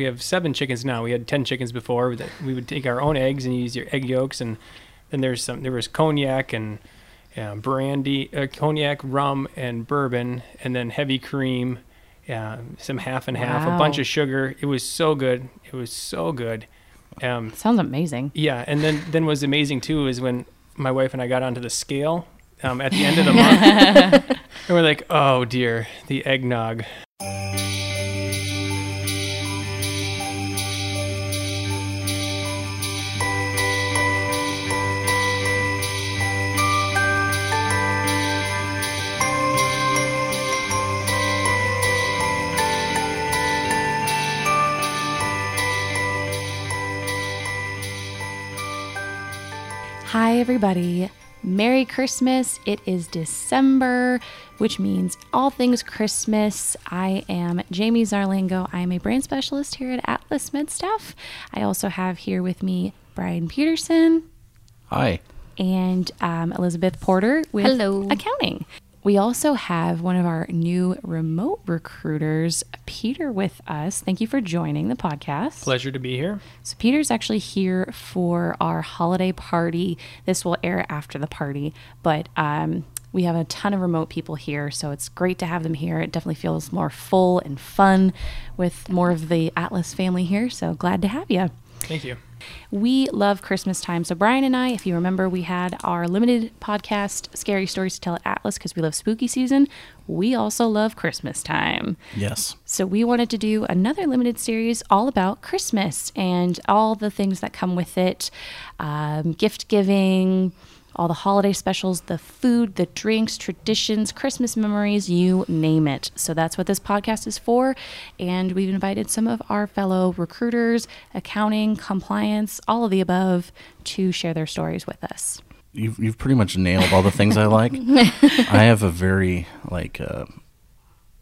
we have seven chickens now. We had ten chickens before. That we would take our own eggs and use your egg yolks, and then there's some. There was cognac and uh, brandy, uh, cognac, rum, and bourbon, and then heavy cream, uh, some half and half, a bunch of sugar. It was so good. It was so good. Um, Sounds amazing. yeah, and then then was amazing too is when my wife and I got onto the scale um, at the end of the month, and we're like, oh dear, the eggnog. Everybody. Merry Christmas. It is December, which means all things Christmas. I am Jamie Zarlingo. I am a brand specialist here at Atlas MedStaff. I also have here with me Brian Peterson Hi. and um, Elizabeth Porter with Hello. accounting. We also have one of our new remote recruiters, Peter, with us. Thank you for joining the podcast. Pleasure to be here. So Peter's actually here for our holiday party. This will air after the party, but um, we have a ton of remote people here, so it's great to have them here. It definitely feels more full and fun with more of the Atlas family here. So glad to have you. Thank you. We love Christmas time. So, Brian and I, if you remember, we had our limited podcast, Scary Stories to Tell at Atlas, because we love spooky season. We also love Christmas time. Yes. So we wanted to do another limited series all about Christmas and all the things that come with it um, gift giving, all the holiday specials, the food, the drinks, traditions, Christmas memories, you name it. So that's what this podcast is for. And we've invited some of our fellow recruiters, accounting, compliance, all of the above to share their stories with us. You've, you've pretty much nailed all the things I like. I have a very, like, uh,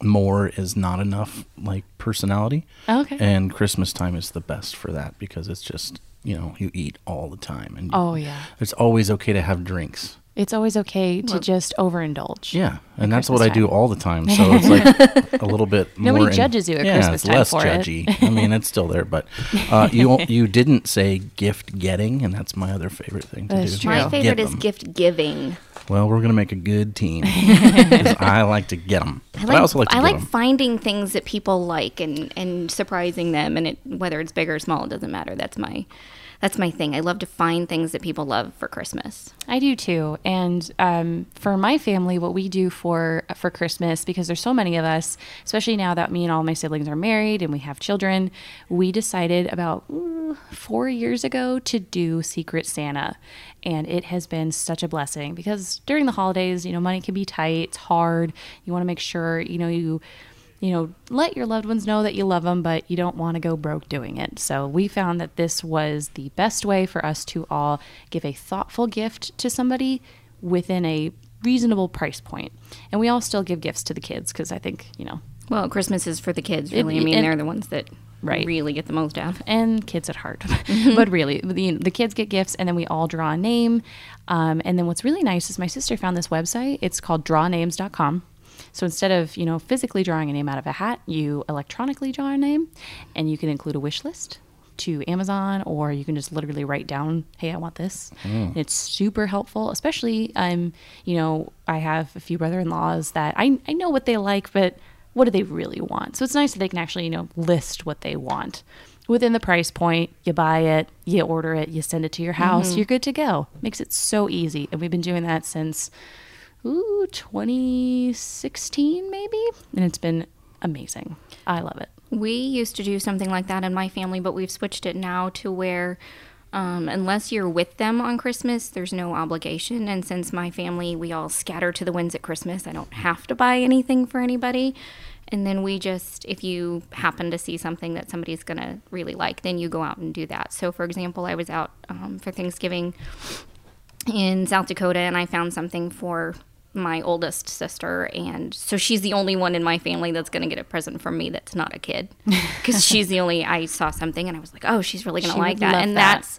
more is not enough, like, personality. Okay. And Christmas time is the best for that because it's just, you know, you eat all the time. And Oh, yeah. it's always okay to have drinks. It's always okay to just overindulge. Yeah. And that's Christmas what I do all the time. So it's like a little bit Nobody more. in- judges you at yeah, Christmas it's time less for it. judgy. I mean, it's still there, but uh, you you didn't say gift getting, and that's my other favorite thing to That is do. true. My Get favorite is gift giving. Well, we're gonna make a good team. I like to get them. I but like, I also like to I get like 'em. finding things that people like and, and surprising them, and it, whether it's big or small, it doesn't matter. That's my that's my thing. I love to find things that people love for Christmas. I do too. And um, for my family, what we do for for Christmas, because there's so many of us, especially now that me and all my siblings are married and we have children, we decided about four years ago to do Secret Santa, and it has been such a blessing because during the holidays, you know, money can be tight, it's hard. You want to make sure you know you you know, let your loved ones know that you love them, but you don't want to go broke doing it. So we found that this was the best way for us to all give a thoughtful gift to somebody within a reasonable price point. And we all still give gifts to the kids because I think, you know, Well, Christmas is for the kids, really. I mean, and- they're the ones that Right. really get the most out. of it. and kids at heart. but really, the, the kids get gifts, and then we all draw a name. Um, and then what's really nice is my sister found this website. It's called drawnames.com. So instead of you know physically drawing a name out of a hat, you electronically draw a name, and you can include a wish list to Amazon, or you can just literally write down, "Hey, I want this." And it's super helpful, especially um, you know, I have a few brother-in-laws that I I know what they like, but what do they really want? So it's nice that they can actually, you know, list what they want within the price point. You buy it, you order it, you send it to your house, you're good to go. Makes it so easy. And we've been doing that since ooh, 2016 maybe, and it's been amazing. I love it. We used to do something like that in my family, but we've switched it now to where um, unless you're with them on Christmas, there's no obligation. And since my family, we all scatter to the winds at Christmas, I don't have to buy anything for anybody. And then we just, if you happen to see something that somebody's going to really like, then you go out and do that. So, for example, I was out um, for Thanksgiving in South Dakota and I found something for my oldest sister and so she's the only one in my family that's going to get a present from me that's not a kid because she's the only I saw something and I was like oh she's really going She to like that and that. that's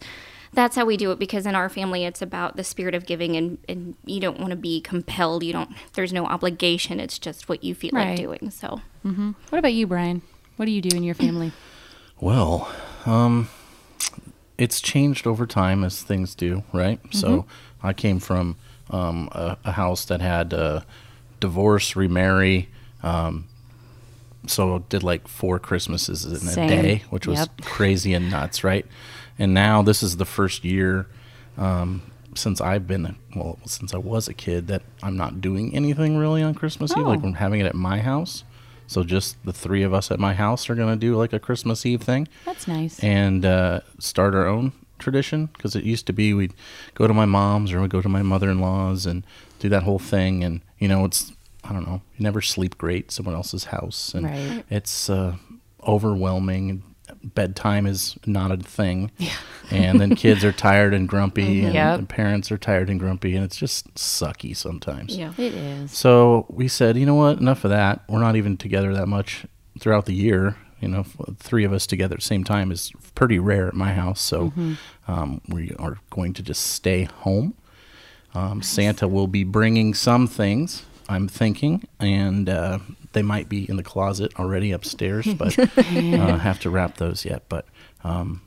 that's how we do it because in our family it's about the spirit of giving and, and you don't want to be compelled you don't there's no obligation it's just what you feel Right. like doing so What about you, Brian? What do you do in your family? Well, um, it's changed over time as things do, right? So I came from um, a, a house that had uh, divorce, remarry. Um, so did like four Christmases in Same. a day, which was Yep. crazy and nuts, right? And now this is the first year um, since I've been, well, since I was a kid, that I'm not doing anything really on Christmas Eve. Like Oh. I'm having it at my house. So just the three of us at my house are going to do like a Christmas Eve thing That's nice. and uh, start our own tradition because it used to be we'd go to my mom's or we'd go to my mother-in-law's and do that whole thing and you know it's i don't know you never sleep great at someone else's house and Right. it's uh, overwhelming bedtime is not a thing yeah. and then kids are tired and grumpy and Yep. the parents are tired and grumpy and it's just sucky sometimes Yeah. It is. so we said, you know what? Enough of that. We're not even together that much throughout the year. You know, three of us together at the same time is pretty rare at my house. So um, we are going to just stay home. Um, Santa will be bringing some things, I'm thinking, and uh, they might be in the closet already upstairs, but uh, have to wrap those yet. But um,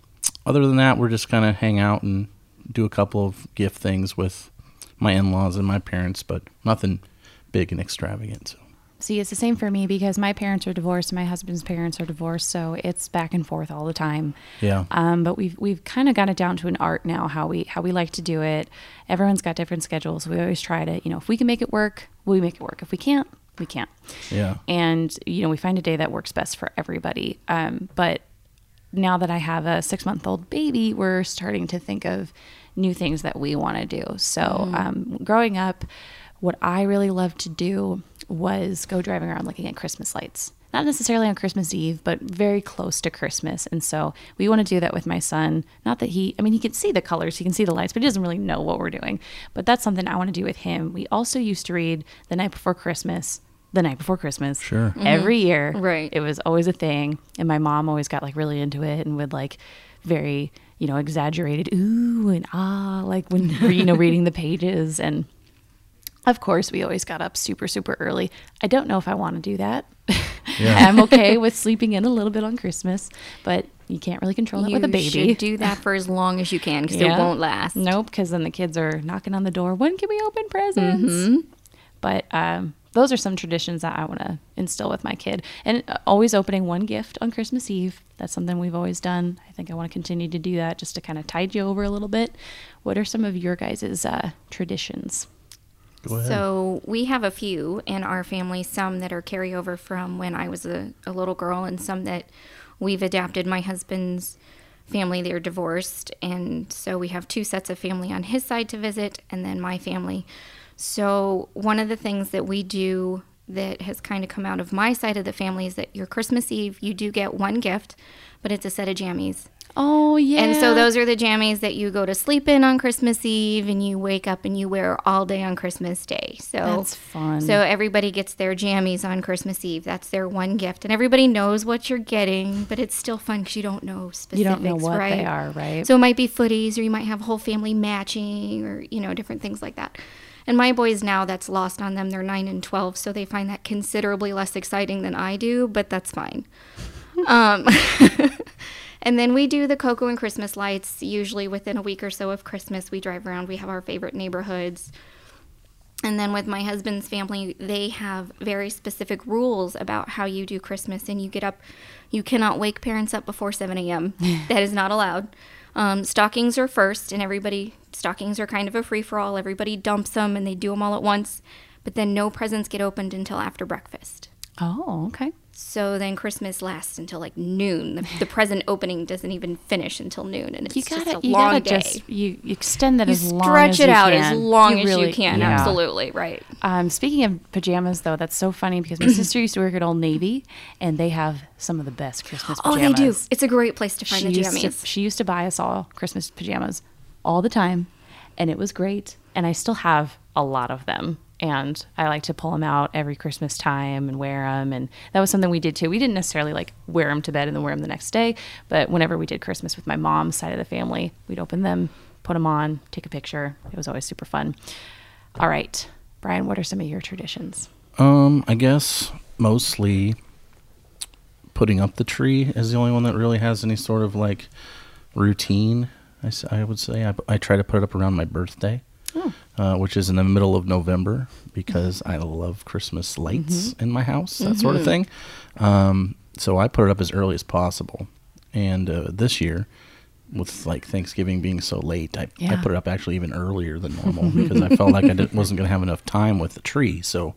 other than that, we're just going to hang out and do a couple of gift things with my in-laws and my parents, but nothing big and extravagant. So. See, it's the same for me because my parents are divorced, my husband's parents are divorced, so it's back and forth all the time. Yeah. Um, but we've we've kind of got it down to an art now how we how we like to do it. Everyone's got different schedules. We always try to, you know, if we can make it work, we make it work. If we can't, we can't. Yeah. And you know, we find a day that works best for everybody. Um, but now that I have a six month old baby, we're starting to think of new things that we want to do. So, um, growing up, what I really loved to do was go driving around looking at Christmas lights. Not necessarily on Christmas Eve, but very close to Christmas. And so we want to do that with my son. Not that he, I mean, he can see the colors, he can see the lights, but he doesn't really know what we're doing. But that's something I want to do with him. We also used to read The Night Before Christmas, The Night Before Christmas. Sure. Every year. Right. It was always a thing. And my mom always got like really into it and would like very, you know, exaggerated ooh and ah, like when, you know, reading the pages. And of course, we always got up super, super early. I don't know if I want to do that. Yeah. I'm okay with sleeping in a little bit on Christmas, but you can't really control that you with a baby. You should do that for as long as you can because Yeah. it won't last. Nope, because then the kids are knocking on the door. When can we open presents? Mm-hmm. But um, those are some traditions that I want to instill with my kid, and uh, always opening one gift on Christmas Eve. That's something we've always done. I think I want to continue to do that, just to kind of tide you over a little bit. What are some of your guys' uh, traditions? Go ahead. So we have a few in our family, some that are carryover from when I was a, a little girl, and some that we've adapted. My husband's family, they're divorced, and so we have two sets of family on his side to visit, and then my family. So one of the things that we do that has kind of come out of my side of the family is that your Christmas Eve, you do get one gift, but it's a set of jammies. Oh yeah, And so those are the jammies that you go to sleep in on Christmas Eve and you wake up and you wear all day on Christmas Day. So That's fun. So everybody gets their jammies on Christmas Eve. That's their one gift. And everybody knows what you're getting, but it's still fun because you don't know specifics, you don't know what right? they are, right? So it might be footies or you might have whole family matching or, you know, different things like that. And my boys now, that's lost on them. They're 9 and 12, so they find that considerably less exciting than I do, but that's fine. um, and then we do the cocoa and Christmas lights, usually within a week or so of Christmas. We drive around, we have our favorite neighborhoods. And then with my husband's family, they have very specific rules about how you do Christmas. And you get up, you cannot wake parents up before 7 a.m. that is not allowed. Um, stockings are first, and everybody, stockings are kind of a free for all. Everybody dumps them and they do them all at once. But then no presents get opened until after breakfast. oh, okay. So then Christmas lasts until like noon. The, the present opening doesn't even finish until noon, and it's You just gotta, a you long gotta day. just you, you extend that you as long stretch as it you out can. as long as really- you can. yeah. Absolutely right. Um, speaking of pajamas, though, that's so funny because my sister used to work at Old Navy, and they have some of the best Christmas Oh, they do. It's a great place to find she the used to, she used to buy us all Christmas pajamas all the time, and it was great. And I still have a lot of them, and I like to pull them out every Christmas time and wear them. And that was something we did too. We didn't necessarily like wear them to bed and then wear them the next day, but whenever we did Christmas with my mom's side of the family, we'd open them, put them on, take a picture. It was always super fun. All right, Brian, what are some of your traditions? Um, I guess mostly putting up the tree is the only one that really has any sort of like routine. I, I would say I, I try to put it up around my birthday, Oh. Uh, which is in the middle of November because I love Christmas lights in my house, that sort of thing. Um, so I put it up as early as possible. And uh, this year, with like Thanksgiving being so late, I, I put it up actually even earlier than normal because I felt like I did, wasn't going to have enough time with the tree. So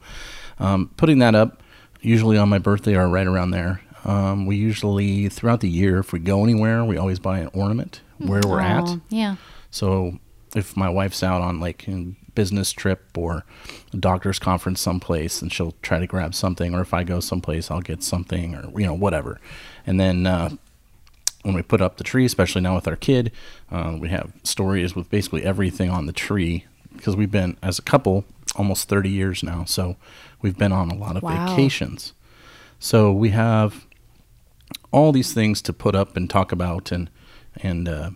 um, putting that up usually on my birthday or right around there. Um, we usually throughout the year, if we go anywhere, we always buy an ornament where we're at. Yeah. So if my wife's out on like a business trip or a doctor's conference someplace, and she'll try to grab something, or if I go someplace, I'll get something, or you know whatever. And then uh, when we put up the tree, especially now with our kid, uh, we have stories with basically everything on the tree because we've been as a couple almost 30 years now, so we've been on a lot of Wow. vacations. So we have all these things to put up and talk about, and and uh,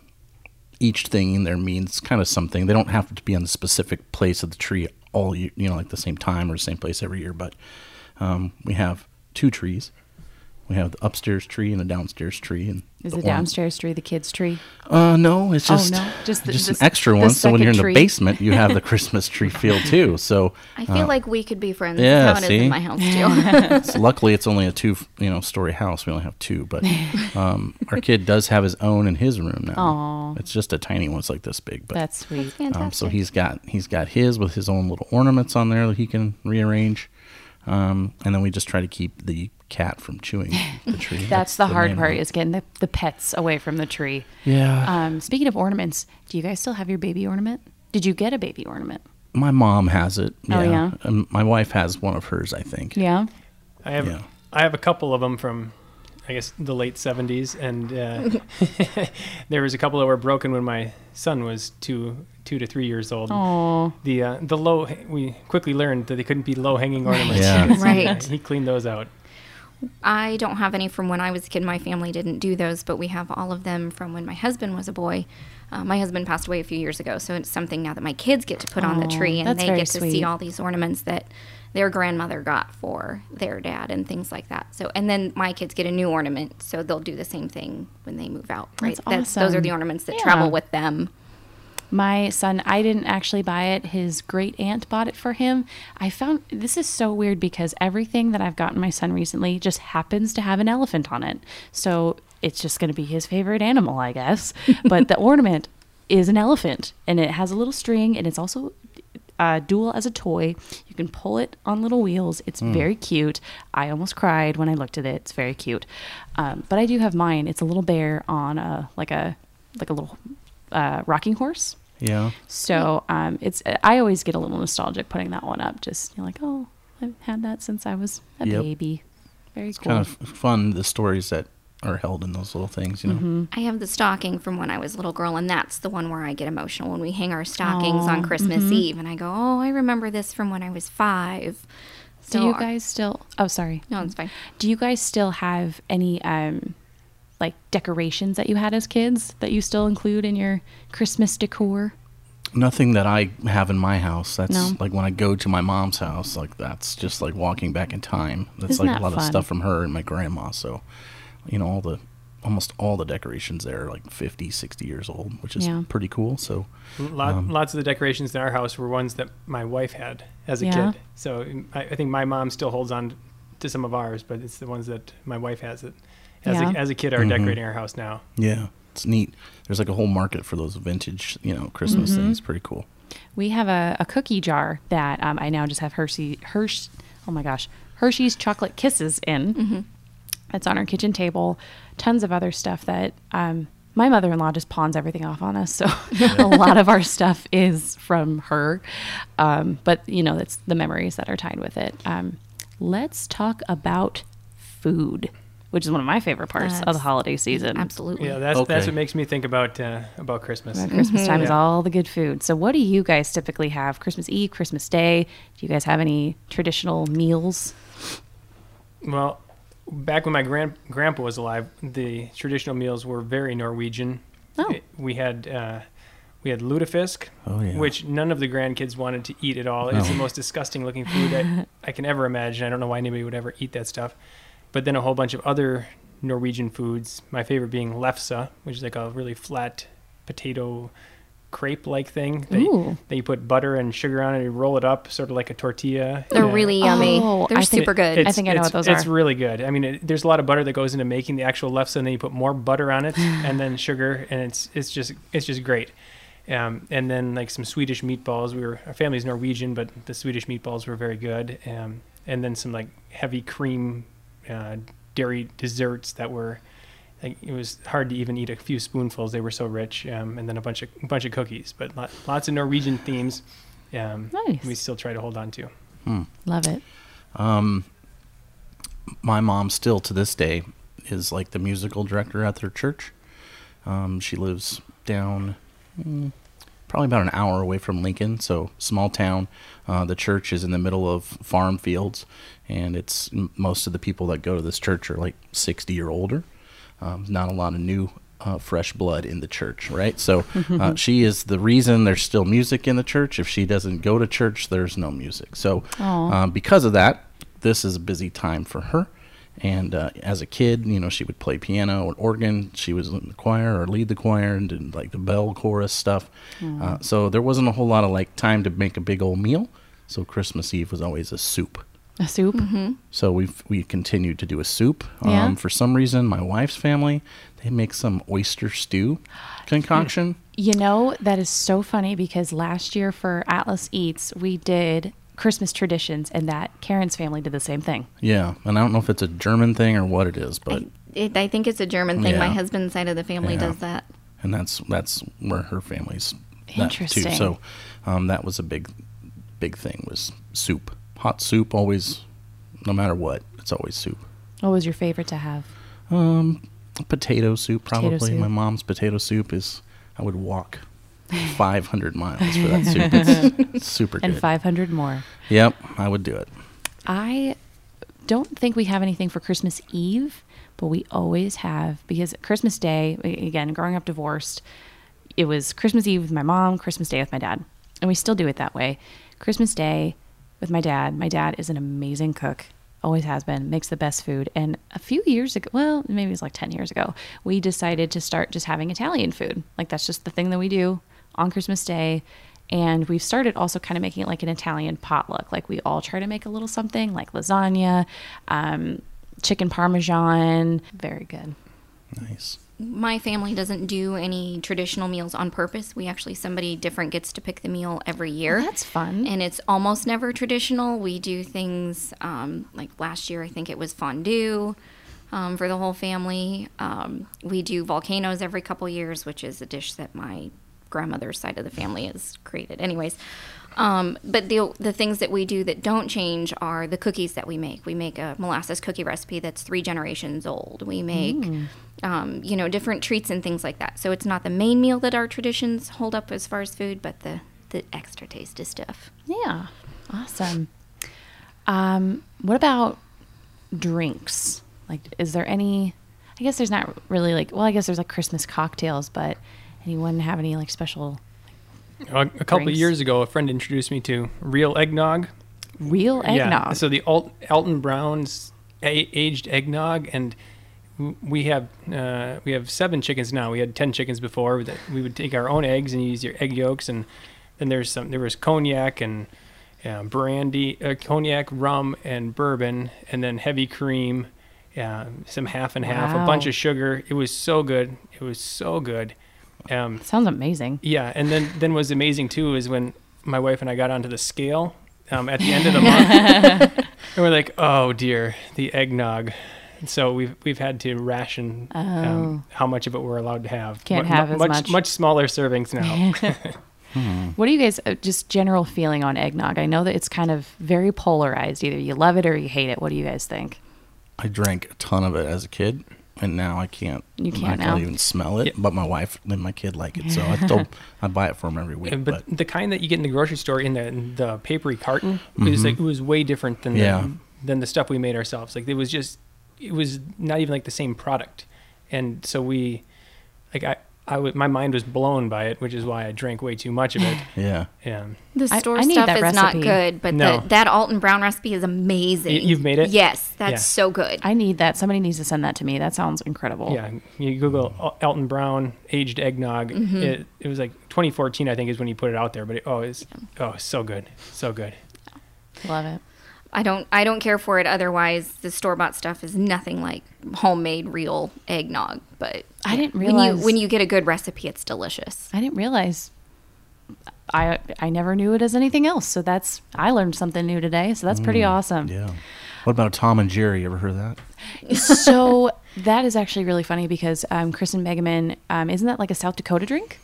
each thing in there means kind of something. They don't have to be on the specific place of the tree all you know, like the same time or the same place every year. But um, we have two trees. We have the upstairs tree and a downstairs tree. And Is the the one- downstairs tree the kids' tree? Uh, no, it's just Oh, just no, just the- just the an extra the one. So when you're in second the tree. basement, you have the Christmas tree feel too. So I feel uh, like we could be friends. yeah, how see? in my house too. it's- luckily it's only a two you know story house we only have two but um, our kid does have his own in his room now Aw. it's just a tiny one it's like this big but That's sweet. Fantastic. um, so he's got he's got his with his own little ornaments on there that he can rearrange um, and then we just try to keep the cat from chewing the tree That's the hard part one. is getting the, the pets away from the tree. yeah Um, speaking of ornaments, do you guys still have your baby ornament? Did you get a baby ornament? my mom has it Oh, yeah? Um, my wife has one of hers i think Yeah. I have Yeah. I have a couple of them from I guess the late 70s and uh, there was a couple that were broken when my son was 2 2 to 3 years old. Oh, The uh, the low we quickly learned that they couldn't be low hanging ornaments. Yeah. Right. He cleaned those out. I don't have any from when I was a kid. My family didn't do those, but we have all of them from when my husband was a boy. Uh, my husband passed away a few years ago, so it's something now that my kids get to put on the tree, and they very get to sweet. see all these ornaments that their grandmother got for their dad and things like that. So, and then my kids get a new ornament, so they'll do the same thing when they move out. Right? That's those are the ornaments that Yeah. travel with them. My son, I didn't actually buy it. His great aunt bought it for him. I found this is so weird because everything that I've gotten my son recently just happens to have an elephant on it. So it's just going to be his favorite animal, I guess. but the ornament is an elephant and it has a little string and it's also uh, dual as a toy. You can pull it on little wheels. It's very cute. I almost cried when I looked at it. It's very cute. Um, but I do have mine. It's a little bear on a like a like a little uh, rocking horse. Yeah So um, it's I always get a little nostalgic putting that one up. Just you're like, oh, I've had that since I was a Yep. baby. Very cool. kind of fun the stories that are held in those little things you know Mm-hmm. I have the stocking from when I was a little girl, and that's the one where I get emotional when we hang our stockings on Christmas mm-hmm. Eve, and I go, "Oh, I remember this from when I was five. do you guys still? Oh, sorry. No, it's fine. Do you guys still have any um, like decorations that you had as kids that you still include in your Christmas decor? Nothing that I have in my house. That's No. like when I go to my mom's house, like that's just like walking back in time. That's Isn't like that a lot fun? of stuff from her and my grandma. So, you know, all the almost all the decorations there are like 50, 60 years old, which is Yeah. pretty cool. So, Lot, Um, lots of the decorations in our house were ones that my wife had as a Yeah. kid. So I, I think my mom still holds on to some of ours, but it's the ones that my wife has that as, Yeah. a, as a kid are Mhm. decorating our house now. yeah, it's neat. There's like a whole market for those vintage, you know, Christmas Mm-hmm. things. Pretty cool. We have a, a cookie jar that um, I now just have Hershey Hersh. Oh my gosh, Hershey's chocolate kisses in. That's on our kitchen table. Tons of other stuff that um, my mother-in-law just pawns everything off on us. So a lot of our stuff is from her. Um, but you know, that's the memories that are tied with it. Um, let's talk about food, which is one of my favorite parts of the holiday season. Absolutely. Yeah, that's that's what makes me think about uh, about Christmas. About Christmas time is all the good food. So, what do you guys typically have? Christmas Eve, Christmas Day? Do you guys have any traditional meals? Well, back when my grand grandpa was alive, the traditional meals were very Norwegian. Oh. It- we had uh, we had lutefisk, Oh, yeah. which none of the grandkids wanted to eat at all. It's No. the most disgusting looking food I, I can ever imagine. I don't know why anybody would ever eat that stuff. But then a whole bunch of other Norwegian foods. My favorite being lefse, which is like a really flat potato crepe like thing. That, you- that you put butter and sugar on it, and you roll it up, sort of like a tortilla. They're Yeah. really yummy. Oh, They're I think- super good. It's- I think I know what those are. It's really good. I mean, it, there's a lot of butter that goes into making the actual lefse, and then you put more butter on it, and then sugar, and it's it's just it's just great. Um, and then like some Swedish meatballs. We were our family's Norwegian, but the Swedish meatballs were very good. Um, and then some like heavy cream uh, dairy desserts that were like it was hard to even eat a few spoonfuls. They were so rich. Um, and then a bunch of bunch of cookies, but lot, lots of Norwegian themes. Um, Nice. We still try to hold on to. Love it. my mom still to this day is like the musical director at their church. Um, she lives down mm, probably about an hour away from Lincoln, so small town. Uh, the church is in the middle of farm fields, and it's most of the people that go to this church are like 60 or older. Um, not a lot of new. Uh, fresh blood in the church, right? So uh, she is the reason there's still music in the church. If she doesn't go to church, there's no music. So um, because of that, this is a busy time for her. And uh, as a kid, you know, she would play piano or organ. She was in the choir or lead the choir and did like the bell chorus stuff. Uh, so there wasn't a whole lot of like time to make a big old meal. So Christmas Eve was always a soup. A soup. So we've we continued to do a soup. Yeah. Um, for some reason, my wife's family they make some oyster stew concoction. You know, that is so funny because last year for Atlas Eats, we did Christmas traditions, and that Karen's family did the same thing. Yeah, and I don't know if it's a German thing or what it is, but It, I think it's a German thing. My husband's side of the family Yeah. does that. and that's that's where her family's that too. Interesting. So um, that was a big big thing was soup, hot soup. Always, no matter what, it's always soup. What was your favorite to have? Um, potato soup Potato probably. soup. My mom's potato soup is. I would walk 500 miles for that soup. It's, it's super And good. 500 more. Yep, I would do it. I don't think we have anything for Christmas Eve, but we always have because Christmas Day, again, growing up divorced, it was Christmas Eve with my mom, Christmas Day with my dad. And we still do it that way. Christmas Day with my dad. My dad is an amazing cook, always has been, makes the best food. And a few years ago, well, maybe it was like 10 years ago, we decided to start just having Italian food. Like that's just the thing that we do on Christmas Day. And we've started also kind of making it like an Italian potluck. Like we all try to make a little something like lasagna, um, chicken parmesan. Very good. Nice. My family doesn't do any traditional meals on purpose. We actually, somebody different gets to pick the meal every year. That's fun. And it's almost never traditional. We do things um, like last year, I think it was fondue um, for the whole family. Um, we do volcanoes every couple years, which is a dish that my grandmother's side of the family is created. Anyways, um, but the the things that we do that don't change are the cookies that we make. We make a molasses cookie recipe that's three generations old. We make, um, you know, different treats and things like that. So it's not the main meal that our traditions hold up as far as food, but the the extra tasty stuff. Yeah. Awesome. Um, what about drinks? Like, is there any? I guess there's not really like. Well, I guess there's like Christmas cocktails, but anyone have any like special A, a couple of years ago, a friend introduced me to real eggnog. real eggnog? Yeah. So the Alt, Alton Brown's a- aged eggnog, and we have uh, we have seven chickens now. We had ten chickens before. That we would take our own eggs and use your egg yolks, and then there's some. There was cognac and uh, brandy, uh, cognac, rum, and bourbon, and then heavy cream, uh, some half and half, a bunch of sugar. It was so good. It was so good. Um, Sounds amazing. yeah, and then then was amazing too is when my wife and I got onto the scale um, at the end of the month, and we're like, oh dear, the eggnog. So we've we've had to ration um, how much of it we're allowed to have. Oh. Can't Mu- have as much much. much smaller servings now. What do you guys uh, just general feeling on eggnog? I know that it's kind of very polarized. Either you love it or you hate it. What do you guys think? I drank a ton of it as a kid, and now I can't. You I can't can't now? even smell it. Yeah. But my wife and my kid like it, so I still I buy it for them every week. And- but but the kind that you get in the grocery store in the in the papery carton was like it was way different than Mm-hmm. Yeah. the, than the stuff we made ourselves. Like it was just it was not even like the same product, and so we like I I w- my mind was blown by it, which is why I drank way too much of it. Yeah. Yeah. The I- store I need stuff that is not recipe. good, but No. the, that Alton Brown recipe is amazing. Y- you've made it? Yes, that's Yeah. so good. I need that. Somebody needs to send that to me. That sounds incredible. yeah, you Google Al- Elton Brown aged eggnog. Mm-hmm. It, it was like 2014, I think, is when he put it out there. But it, oh, it's oh, so good, so good. Love it. I don't I don't care for it otherwise. The store bought stuff is nothing like homemade real eggnog. But I didn't when realize- you when you get a good recipe, it's delicious. I didn't realize. I I never knew it as anything else. So that's I learned something new today. So that's pretty awesome. Yeah. What about Tom and Jerry? You ever heard of that? so that is actually really funny because um, and Megaman, um, isn't that like a South Dakota drink?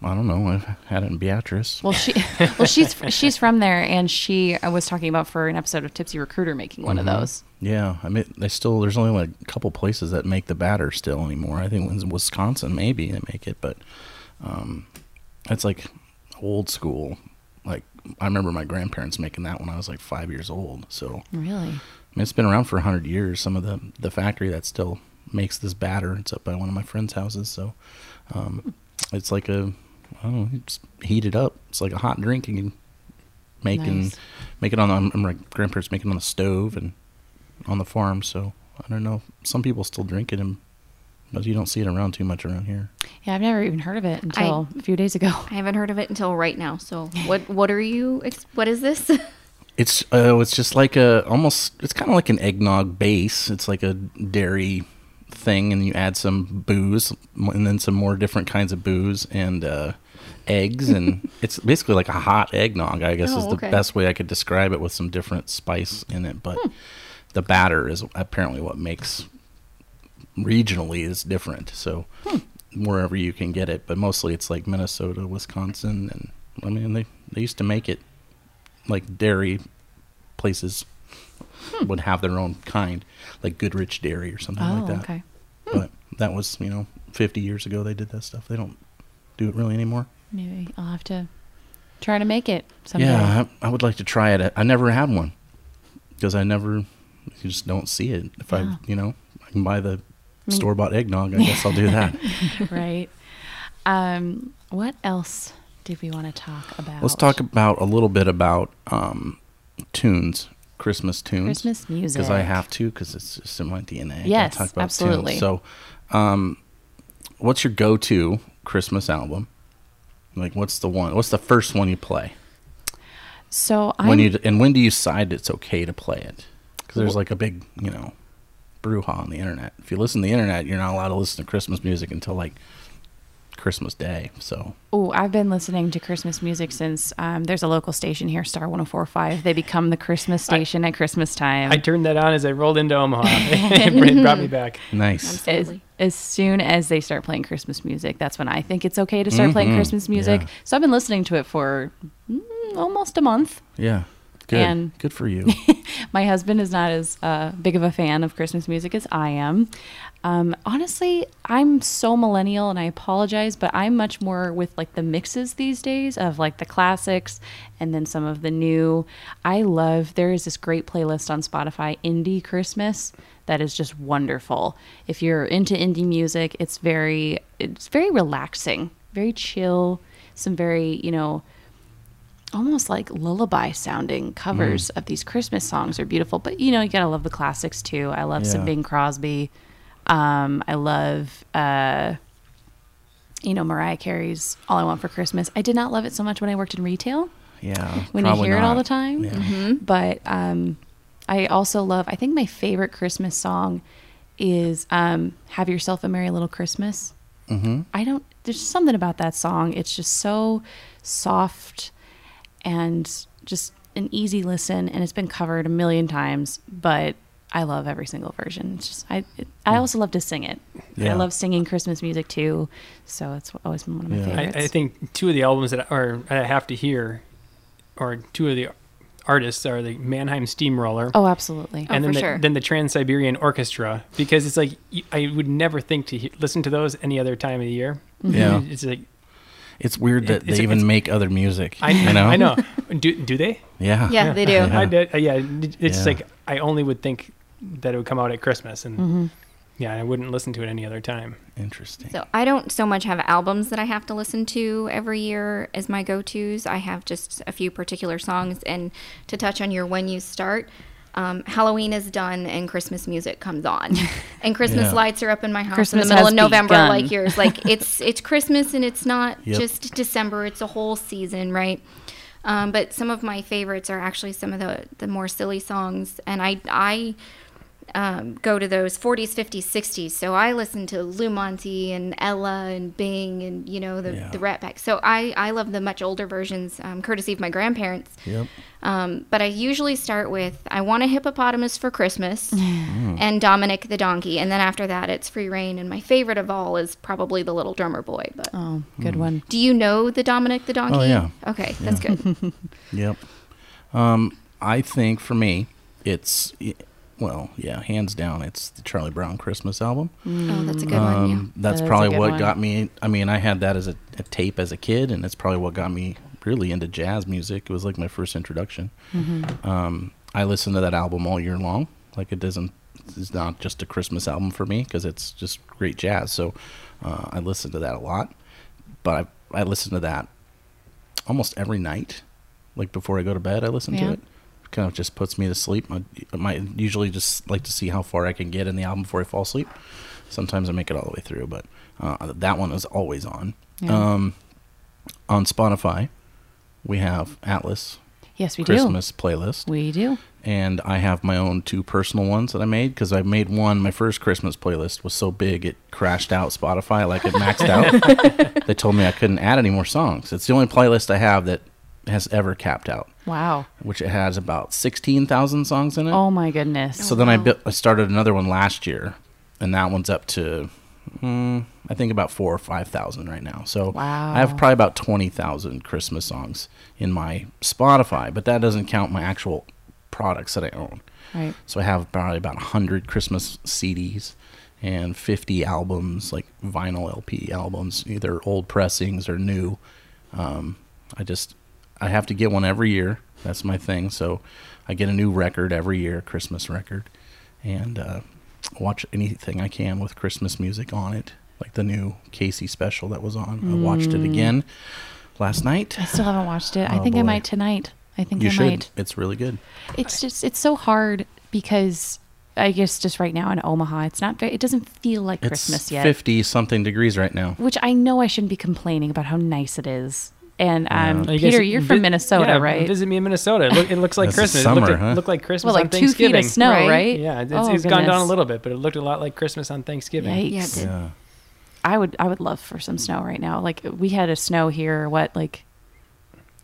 I don't know. I've had it in Beatrice. Well, she well she's she's from there, and she I was talking about for an episode of Tipsy Recruiter making one of those. Yeah, I mean, they still there's only like a couple places that make the batter still anymore. I think in Wisconsin maybe they make it, but um, it's like old school. Like I remember my grandparents making that when I was like five years old. So Really? I mean, it's been around for hundred years. Some of the the factory that still makes this batter. It's up by one of my friends' houses. So um, it's like a I don't know, just heat it up. It's like a hot drink. You can make and make it on. the- My grandparents make it on the stove and on the farm. So I don't know. Some people still drink it, and but you don't see it around too much around here. Yeah, I've never even heard of it until a few days ago. I haven't heard of it until right now. So what what are you? What is this? It's uh, it's just like a almost. It's kind of like an eggnog base. It's like a dairy thing, and you add some booze, and then some more different kinds of booze and uh, eggs, and it's basically like a hot eggnog. I guess Oh, is the okay. best way I could describe it with some different spice in it. But hmm. the batter is apparently what makes regionally is different. So hmm. wherever you can get it, but mostly it's like Minnesota, Wisconsin, and I mean they they used to make it like dairy places hmm. would have their own kind, like Goodrich Dairy or something Oh, like that. okay. But that was you know 50 years ago they did that stuff. They don't do it really anymore. Maybe I'll have to try to make it someday. Yeah, I, I would like to try it. I never had one because I never, you just don't see it. If Yeah. I, you know, I can buy the store bought eggnog. I guess I'll do that. right. Um, what else did we want to talk about? Let's talk about a little bit about um, tunes, Christmas tunes. Christmas music. because I have to because it's just in my DNA. Yes, talk about tunes. absolutely. So, um, what's your go-to Christmas album? Like, what's the one? What's the first one you play? So I'm when you and when do you decide it's okay to play it? Because there's like a big, you know, brouhaha on the internet. If you listen to the internet, you're not allowed to listen to Christmas music until like Christmas Day. So Oh, I've been listening to Christmas music since um, there's a local station here, Star 1045. They become the Christmas station at Christmas time. I turned that on as I rolled into Omaha. it brought me back. nice. as, as soon as they start playing Christmas music, that's when I think it's okay to start playing Mhm, Christmas music. yeah. So I've been listening to it for mm, almost a month. Yeah. Good. And- Good for you. My husband is not as uh, big of a fan of Christmas music as I am. Um, honestly, I'm so millennial, and I apologize, but I'm much more with like the mixes these days of like the classics and then some of the new. I love. There is this great playlist on Spotify, Indie Christmas, that is just wonderful. If you're into indie music, it's very it's very relaxing, very chill. Some very you know almost like lullaby sounding covers of these Christmas songs are beautiful. But you know, you gotta love the classics too. I love some Bing Crosby. Um, I love uh, you know, Mariah Carey's All I Want for Christmas. I did not love it so much when I worked in retail Yeah. when you probably hear it all the time. Yeah. But um, I also love. I think my favorite Christmas song is um, "Have Yourself a Merry Little Christmas." Mm-hmm. I don't. There's something about that song. It's just so soft and just an easy listen, and it's been covered a million times. But I love every single version. It's just I. It, I also love to sing it. Yeah. I love singing Christmas music too. So it's always been one of my Yeah. I- I favorites. I, I think two of the albums that are I have to hear, or two of the artists are the Mannheim Steamroller. Oh, absolutely. Oh, and then for the, sure. then the Trans Siberian Orchestra because it's like I would never think to he- listen to those any other time of the year. Yeah. it's like It's weird that It's- they even make other music. I you know. I know. Do do they? Yeah. Yeah, they do. Yeah. I did, uh, yeah, it's Yeah. like I only would think that it would come out at Christmas, and Mm-hmm. Yeah, I wouldn't listen to it any other time. Interesting. So I don't so much have albums that I have to listen to every year as my go-tos. I have just a few particular songs. And to touch on your when you start, um, Halloween is done and Christmas music comes on, and Christmas Yeah. lights are up in my house Christmas in the middle of November, begun. like yours. Like it's it's Christmas and it's not Yep. just December; it's a whole season, right? Um, but some of my favorites are actually some of the the more silly songs, and I I um, go to those 40s, 50s, 60s. So I listen to Lou Monte and Ella and Bing and you know the Yeah. the Rat Pack. So I I love the much older versions, um, courtesy of my grandparents. Yep. Um, but I usually start with I want a hippopotamus for Christmas Mm. and Dominic the donkey, and then after that it's Free Reign. And my favorite of all is probably the Little Drummer Boy. But Oh, good Mm. one. do you know the Dominic the donkey? Oh, yeah. Okay, that's good. Yep. Um, I think for me, it's well, yeah, hands down, it's the Charlie Brown Christmas album. Oh, that's a good one. Um, that's That is a probably good what one. got me. I mean, I had that as a, a tape as a kid, and it's probably what got me really into jazz music. It was like my first introduction. Mm-hmm. Um, I listen to that album all year long. Like it doesn't. It's not just a Christmas album for me because it's just great jazz. So uh, I listen to that a lot. But I I listen to that almost every night. Like before I go to bed, I listen Yeah. to it. Kind of just puts me to sleep. I, I might usually just like to see how far I can get in the album before I fall asleep. Sometimes I make it all the way through, but uh, that one is always on. Yeah. Um, on Spotify, we have Atlas Yes, we do. Christmas playlist. We do. and I have my own two personal ones that I made because I made one. My first Christmas playlist was so big it crashed out Spotify, like it maxed out. they told me I couldn't add any more songs. It's the only playlist I have that has ever capped out, Wow. which it has about sixteen thousand songs in it. Oh my goodness. So then I wow. built, I started another one last year, and that one's up to, mm, I think about four or five thousand right now. So Wow. I have probably about twenty thousand Christmas songs in my Spotify, but that doesn't count my actual products that I own. right. So I have probably about hundred Christmas CDs and fifty albums, like vinyl LP albums, either old pressings or new. Um, I just I have to get one every year. That's my thing. So I get a new record every year, Christmas record, and uh, watch anything I can with Christmas music on it, like the new Kacey special that was on. I watched it again last night. I still haven't watched it. I Oh, think I might tonight. I think You I should. might. It's really good. It's just it's so hard because I guess just right now in Omaha, it's not very. It doesn't feel like It's Christmas yet. fifty something degrees right now. Which I know I shouldn't be complaining about how nice it is. And um, I guess Peter, you're from vi- Minnesota, yeah, right? Visit me in Minnesota. It, look, it looks like That's the Christmas. it summer, looked, huh? looked like Christmas well, on like two feet Thanksgiving. of snow, Right? right? Yeah, it's, Oh, it's gone down a little bit, but it looked a lot like Christmas on Thanksgiving. Yikes. Yeah. Yeah. I would I would love for some snow right now. Like we had a snow here, what like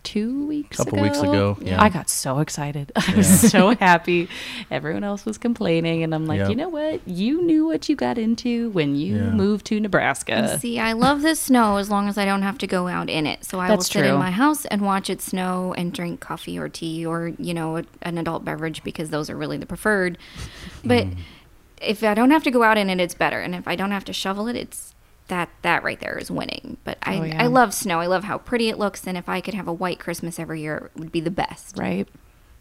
two weeks a Couple ago? weeks ago, yeah. I got so excited. I was so happy. Everyone else was complaining, and I'm like, Yep. you know what? You knew what you got into when you Yeah. moved to Nebraska. See, I love the snow as long as I don't have to go out in it. So I will sit true. in my house and watch it snow and drink coffee or tea or, you know, a, an adult beverage because those are really the preferred. But Mm. if I don't have to go out in it, it's better. And if I don't have to shovel it, it's that that right there is winning. But I, Oh, yeah. I love snow. I love how pretty it looks. And if I could have a white Christmas every year, it would be the best. right?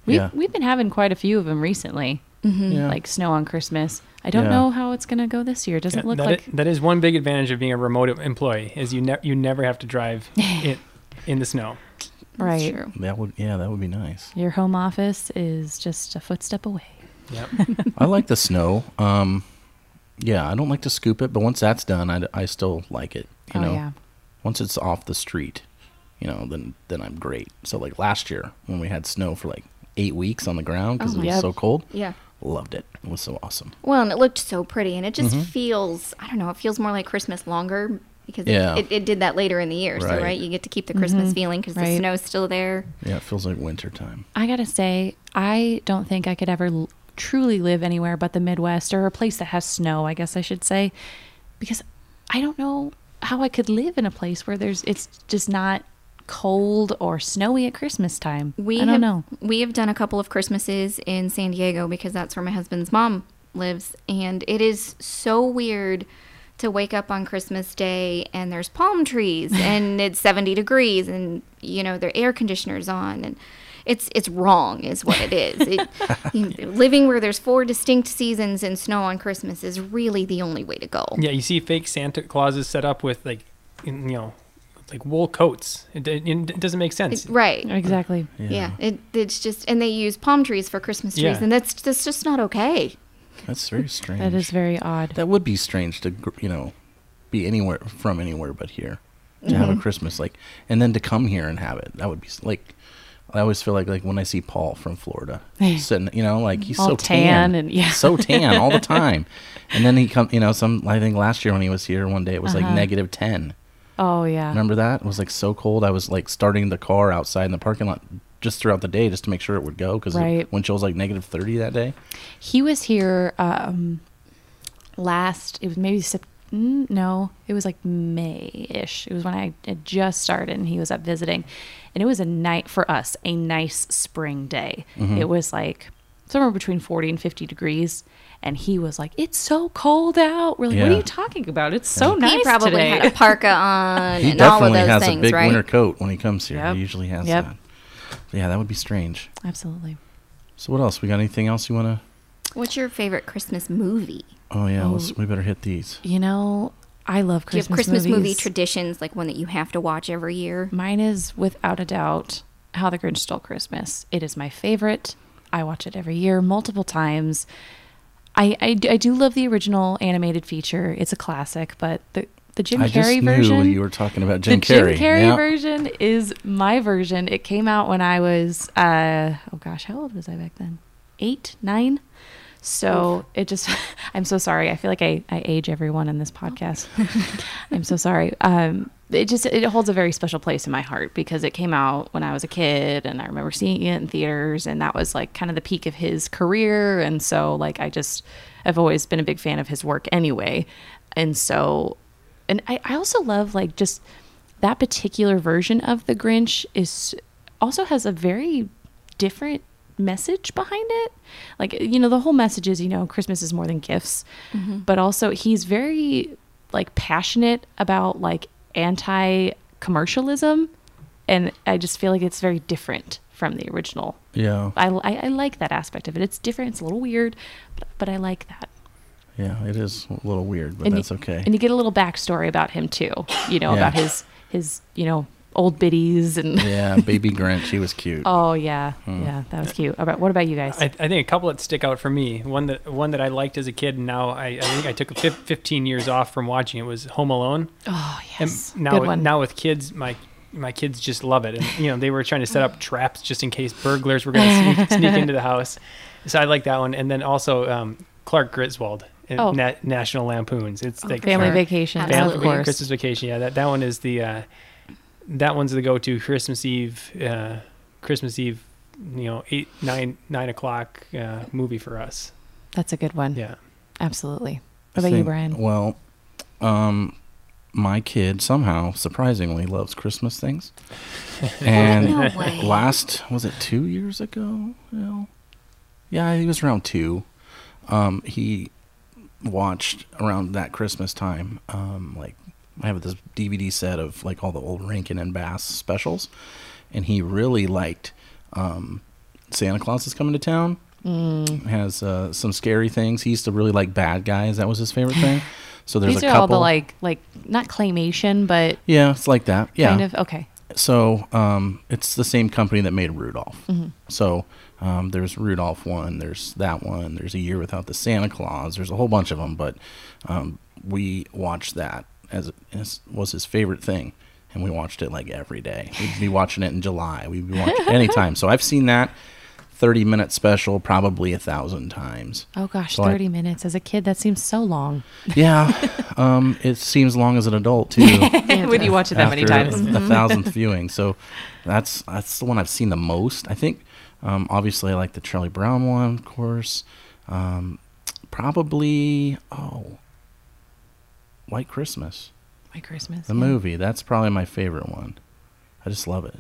We've Yeah. we've been having quite a few of them recently, Yeah. like snow on Christmas. I don't Yeah. know how it's gonna go this year. It doesn't Yeah, look that like i- that is one big advantage of being a remote employee is you ne- you never have to drive it in the snow. right. That's true. that would yeah, that would be nice. Your home office is just a footstep away. Yep. I like the snow. Um, yeah, I don't like to scoop it, but once that's done, I, I still like it. You oh know, yeah. once it's off the street, you know, then then I'm great. So like last year when we had snow for like eight weeks on the ground because Oh, it was Yep. so cold, Yeah. loved it. It was so awesome. Well, and it looked so pretty, and it just Mhm. feels, I don't know, it feels more like Christmas longer because Yeah. it, it, it did that later in the year. So, Right. right, you get to keep the Christmas Mhm. feeling because Right. the snow's still there. Yeah, it feels like winter time. I gotta say, I don't think I could ever l- truly live anywhere but the Midwest or a place that has snow. I guess I should say, because I don't know how I could live in a place where there's it's just not cold or snowy at Christmas time. We I don't have, know. We have done a couple of Christmases in San Diego because that's where my husband's mom lives, and it is so weird to wake up on Christmas Day and there's palm trees and it's 70 degrees and you know their air conditioners on and it's it's wrong is what it is. It, you know, living where there's four distinct seasons and snow on Christmas is really the only way to go. Yeah, you see fake Santa Clauses set up with like, in- you know, like wool coats. It, it, it doesn't make sense. Right. Exactly. Yeah. It, it's just and they use palm trees for Christmas trees Yeah. and that's that's just not okay. That's very strange. That is very odd. That would be strange to you know be anywhere from anywhere but here to have a mm-hmm. Christmas like, and then to come here and have it. That would be like. I always feel like like when I see Paul from Florida, sitting, you know, like he's All so tan and- yeah. so tan all the time. And then he come, you know, some I think last year when he was here one day it was like Uh-huh. negative ten. Oh yeah. Remember that? It was like so cold. I was like starting the car outside in the parking lot just throughout the day just to make sure it would go because Right. wind chill was like negative thirty that day. He was here um, last. It was maybe Sep- mm, no, it was like May ish. It was when I had just started, and he was up visiting, and it was a night for us, a nice spring day. It was like somewhere between forty and fifty degrees. And he was like, "It's so cold out." We're like, "What are you talking about? It's so nice he probably today." had a parka on He and all of definitely those has things, a big right? winter coat when he comes here. Yep. He usually has Yep. that. Yeah, that would be strange. Absolutely. So what else? We got anything else you want to? What's your favorite Christmas movie? Oh yeah, Oh. we better hit these. You know, I love Do you have Christmas, Christmas movie traditions, like one that you have to watch every year? Mine is without a doubt How the Grinch Stole Christmas. It is my favorite. I watch it every year, multiple times. I I do love the original animated feature. It's a classic, but the the Jim I just Carrey knew version, you were talking about Jim the Carrey. The Jim Carrey Yeah. version is my version. It came out when I was uh oh gosh, how old was I back then? Eight, nine. So it just I'm so sorry. I feel like I, I age everyone in this podcast. I'm so sorry. Um it just it holds a very special place in my heart because it came out when I was a kid and I remember seeing it in theaters and that was like kind of the peak of his career and so like I just I've always been a big fan of his work anyway. And so and I, I also love like just that particular version of the Grinch is also has a very different message behind it. Like you know, the whole message is you know Christmas is more than gifts, mm-hmm. but also he's very like passionate about like anti commercialism, and I just feel like it's very different from the original. Yeah, I, I, I like that aspect of it. It's different. It's a little weird, but, but I like that. yeah, it is a little weird, but and that's you, okay. And you get a little backstory about him too. You know Yeah. about his his you know old biddies and yeah, baby Grinch, he was cute. oh yeah Hmm. yeah that was cute. About what about you guys? I, I think a couple that stick out for me. One that one that I liked as a kid, and now I, I think I took a 15 years off from watching it was Home Alone. oh And yes, now good one. now with kids, my my kids just love it, and you know they were trying to set up traps just in case burglars were going to sneak, sneak into the house. So I like that one, and then also um, Clark Griswold. in Oh. Na- National Lampoons. It's like Family Sure. vacation, Absolutely. of course. Christmas Vacation. Yeah, that that one is the uh, that one's the go-to Christmas Eve, uh, Christmas Eve, you know, eight nine nine o'clock uh, movie for us. That's a good one. Yeah, Absolutely. What about you, Brian? Well, um, my kid somehow surprisingly loves Christmas things, and No last was it two years ago? No. Yeah, he was around two. Um, he watched around that Christmas time. Um, like I have this DVD set of like all the old Rankin and Bass specials, and he really liked um, Santa Claus is coming to town. Mm. Has uh, some scary things. He used to really like bad guys. That was his favorite thing. So there's These a are couple. all the like like not claymation, but yeah, it's like that. Yeah, kind of okay. so um, it's the same company that made Rudolph. Mm-hmm. So um, there's Rudolph one, there's that one, there's a year without the Santa Claus. There's a whole bunch of them, but um, we watched that as as was his favorite thing, and we watched it like every day. We'd be watching it in July. We'd be watching it anytime. So I've seen that 30 minute special probably a thousand times. Oh gosh, So I- thirty minutes as a kid that seems so long. Yeah, um, it seems long as an adult too. when you watch it that many after times. The thousandth viewing. So that's that's the one I've seen the most. I think um, obviously I like the Charlie Brown one, of course. Um, probably oh, White Christmas, White Christmas. the yeah. movie. That's probably my favorite one. I just love it.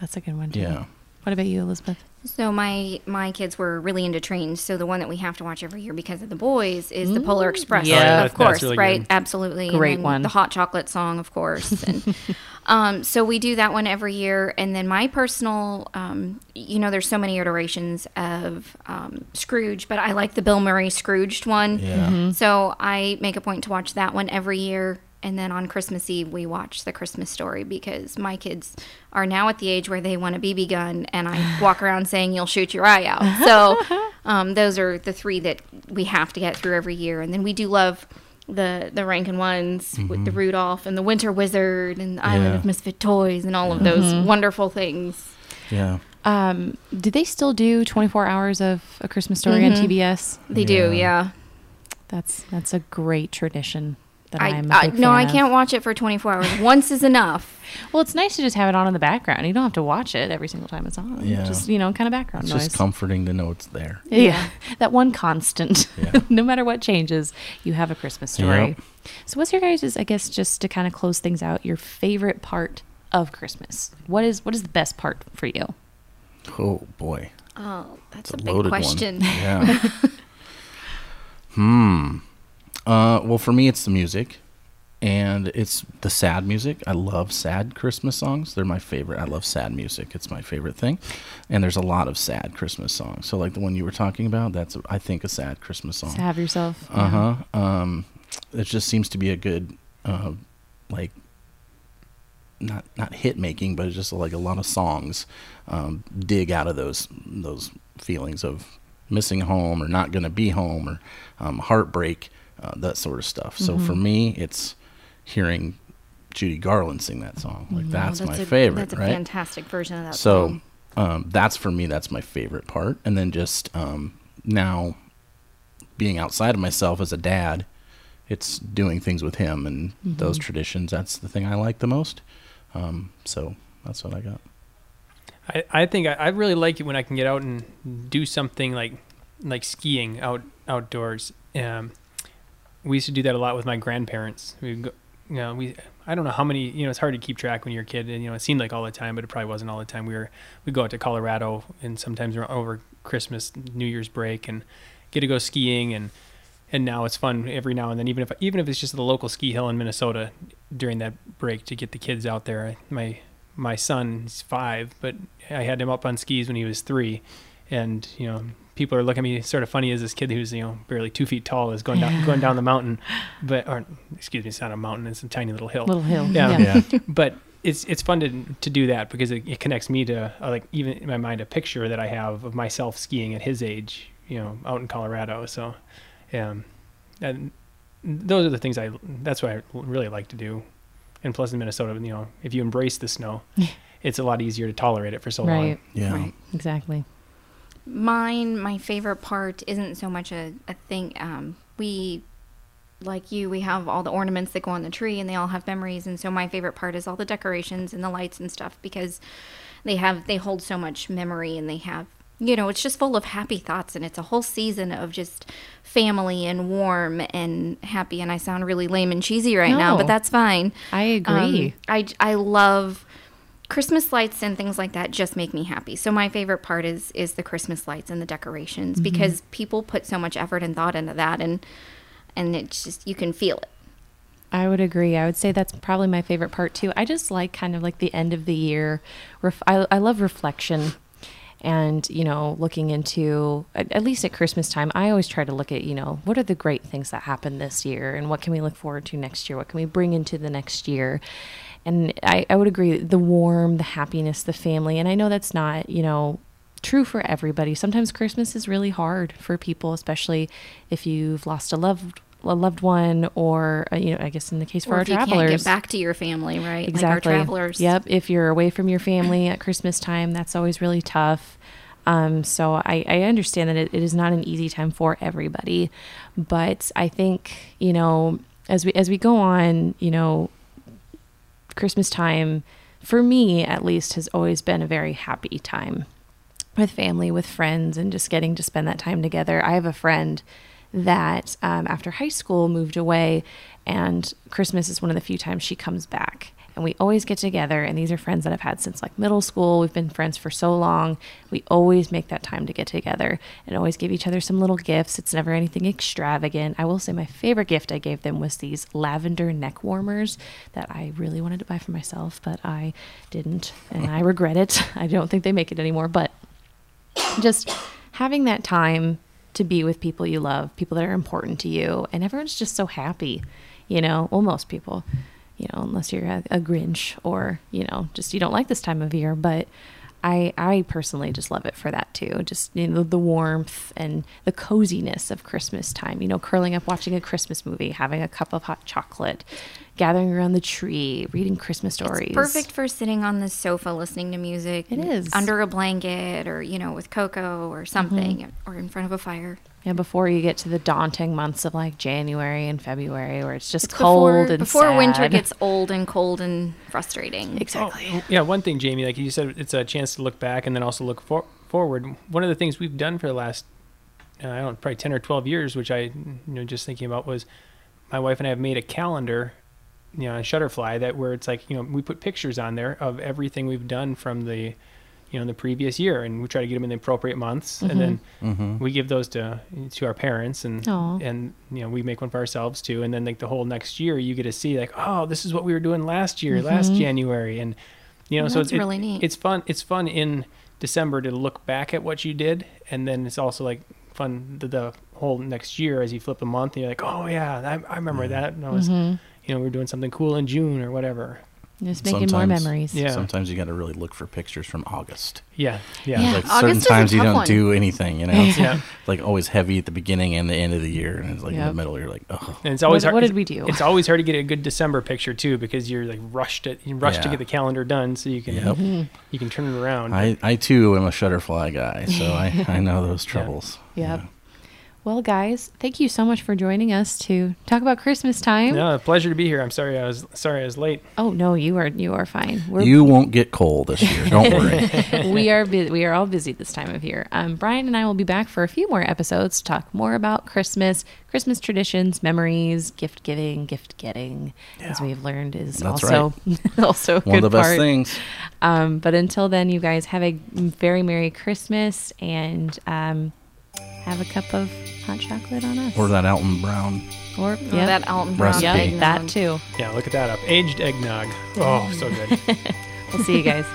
That's a good one too. Yeah. What about you, Elizabeth? So my my kids were really into trains. So the one that we have to watch every year because of the boys is the Polar Express. Yeah. of That's- that's course, really right? good. Absolutely. Great then one. The hot chocolate song, of course. And um, so we do that one every year. And then my personal, um, you know, there's so many iterations of um, Scrooge, but I like the Bill Murray Scrooged one. Yeah. So I make a point to watch that one every year. And then on Christmas Eve, we watch The Christmas Story because my kids are now at the age where they want a BB gun, and I walk around saying, You'll shoot your eye out. So um, those are the three that we have to get through every year. And then we do love the the Rankin ones with the Rudolph and the Winter Wizard and the Island Yeah. of Misfit Toys and all of those wonderful things. Yeah. Um, do they still do 24 hours of a Christmas story on TBS? They do, Yeah. yeah. That's that's a great tradition that I, I'm a I big no, fan I of. can't watch it for 24 hours. Once is enough. Well, it's nice to just have it on in the background. You don't have to watch it every single time it's on. Yeah. Just, you know, kind of background It's noise. just comforting to know it's there. yeah. That one constant. Yeah. no matter what changes, you have a Christmas story. Yep. So what's your guys' I guess just to kind of close things out, your favorite part of Christmas? What is what is the best part for you? Oh boy. Oh, that's It's a, a big question. one. Yeah. hmm. Uh, well, for me, it's the music, and it's the sad music. I love sad Christmas songs. They're my favorite. I love sad music. It's my favorite thing. And there's a lot of sad Christmas songs. So, like the one you were talking about, that's I think a sad Christmas song. Have yourself. Uh huh. Um, it just seems to be a good, uh, like, not not hit making, but just like a lot of songs um, dig out of those those feelings of missing home or not going to be home or um, heartbreak, uh, that sort of stuff. So for me, it's hearing Judy Garland sing that song. Like that's, my a, favorite, That's a right? fantastic version of that so song. um, that's for me that's my favorite part and then just um, now being outside of myself as a dad it's doing things with him and those traditions that's the thing i like the most um, so that's what i got I, I think I, I really like it when I can get out and do something like like skiing out outdoors. Um, we used to do that a lot with my grandparents. We you know, we I don't know how many you know it's hard to keep track when you're a kid and you know it seemed like all the time, but it probably wasn't all the time. We were we go out to Colorado and sometimes we're over Christmas, New Year's break, and get to go skiing and and now it's fun every now and then even if even if it's just the local ski hill in Minnesota during that break to get the kids out there. My my son's five, but I had him up on skis when he was three, and you know people are looking at me sort of funny as this kid who's you know barely two feet tall is going down going down the mountain, but or excuse me, it's not a mountain, it's a tiny little hill. Little hill. Yeah. yeah But it's it's fun to to do that because it, it connects me to uh, like even in my mind a picture that I have of myself skiing at his age, you know, out in Colorado. So, um, and those are the things I that's what I really like to do. And plus in Minnesota, you know, if you embrace the snow, it's a lot easier to tolerate it for so long. Right. yeah Right. Exactly. Mine, my favorite part isn't so much a, a thing. Um, we, like you, we have all the ornaments that go on the tree and they all have memories. And so my favorite part is all the decorations and the lights and stuff because they have, they hold so much memory and they have, you know, it's just full of happy thoughts and it's a whole season of just family and warm and happy. And I sound really lame and cheesy right now, but that's fine. I agree. Um, I, I love Christmas lights and things like that just make me happy. So my favorite part is is the Christmas lights and the decorations Mm-hmm. because people put so much effort and thought into that and and it's just you can feel it. I would agree. I would say that's probably my favorite part too. I just like kind of like the end of the year. Ref- I, I love reflection and, you know, looking into, at, at least at Christmas time, I always try to look at, you know, what are the great things that happened this year and what can we look forward to next year? What can we bring into the next year? And I, I would agree the warm, the happiness, the family. And I know that's not, you know, true for everybody. Sometimes Christmas is really hard for people, especially if you've lost a loved a loved one, or uh, you know, I guess in the case for or our travelers, get back to your family, right? exactly. Like our travelers. Yep. If you're away from your family at Christmas time, that's always really tough. Um, so I, I understand that it, it is not an easy time for everybody, but I think you know as we as we go on, you know, Christmas time for me at least has always been a very happy time with family, with friends, and just getting to spend that time together. I have a friend that um, after high school moved away, and Christmas is one of the few times she comes back. And we always get together, and these are friends that I've had since like middle school. We've been friends for so long. We always make that time to get together and always give each other some little gifts. It's never anything extravagant. I will say my favorite gift I gave them was these lavender neck warmers that I really wanted to buy for myself, but I didn't, and I regret it. I don't think they make it anymore, but just having that time to be with people you love, people that are important to you, and everyone's just so happy, you know. Well, most people, you know, unless you're a, a Grinch or you know, just you don't like this time of year. But I, I personally just love it for that too. Just you know, the warmth and the coziness of Christmas time. You know, curling up, watching a Christmas movie, having a cup of hot chocolate, gathering around the tree, reading Christmas stories. It's perfect for sitting on the sofa listening to music. It is. Under a blanket or, you know, with cocoa or something or in front of a fire. Yeah, before you get to the daunting months of like January and February, where it's just It's cold before, and before winter gets old and cold and frustrating. exactly. Oh, yeah, one thing, Jamie, like you said, it's a chance to look back and then also look for- forward. One of the things we've done for the last, uh, I don't know, probably 10 or 12 years, which I, you know, just thinking about was my wife and I have made a calendar, you know, on Shutterfly that where it's like, you know, we put pictures on there of everything we've done from the, you know, the previous year and we try to get them in the appropriate months. And then Mm-hmm. we give those to, to our parents and, Aw. and, you know, we make one for ourselves too. And then like the whole next year you get to see like, oh, this is what we were doing last year, last January. And, you know, Well, so that's it's, it- really neat. it's fun. It's fun in December to look back at what you did, and then it's also like fun the, the whole next year as you flip a month and you're like, oh yeah, I, I remember that. And I was, Mm-hmm. You know, we were doing something cool in June or whatever. Just making more memories. Yeah. Sometimes you got to really look for pictures from August. Yeah, yeah, Yeah. Like August certain is a times you don't one. do anything, you know. It's Yeah. like always heavy at the beginning and the end of the year, and it's like in the middle. You're like, oh, And it's always What- hard. what did we do? It's always hard to get a good December picture too because you're like rushed it. You rush to Yeah. get the calendar done so you can Yep. Mm-hmm. you can turn it around. I, I too am a Shutterfly guy, so I, I know those troubles. Yep. Yeah. Well, guys, thank you so much for joining us to talk about Christmas time. no, pleasure to be here. I'm sorry I was sorry I was late. Oh no, you are you are fine. We're, You won't get cold this year. Don't worry. we are bu- we are all busy this time of year. Um, Brian and I will be back for a few more episodes to talk more about Christmas, Christmas traditions, memories, gift giving, gift getting, as we've learned is That's also also a One of good the best part. things. Um, but until then, you guys have a very merry Christmas and um, have a cup of hot chocolate on us. Or that Alton Brown. or Oh, yep. That Alton Brown Recipe. Yep, that too. Yeah, look at that up. Aged eggnog. Oh, so good. We'll see you guys.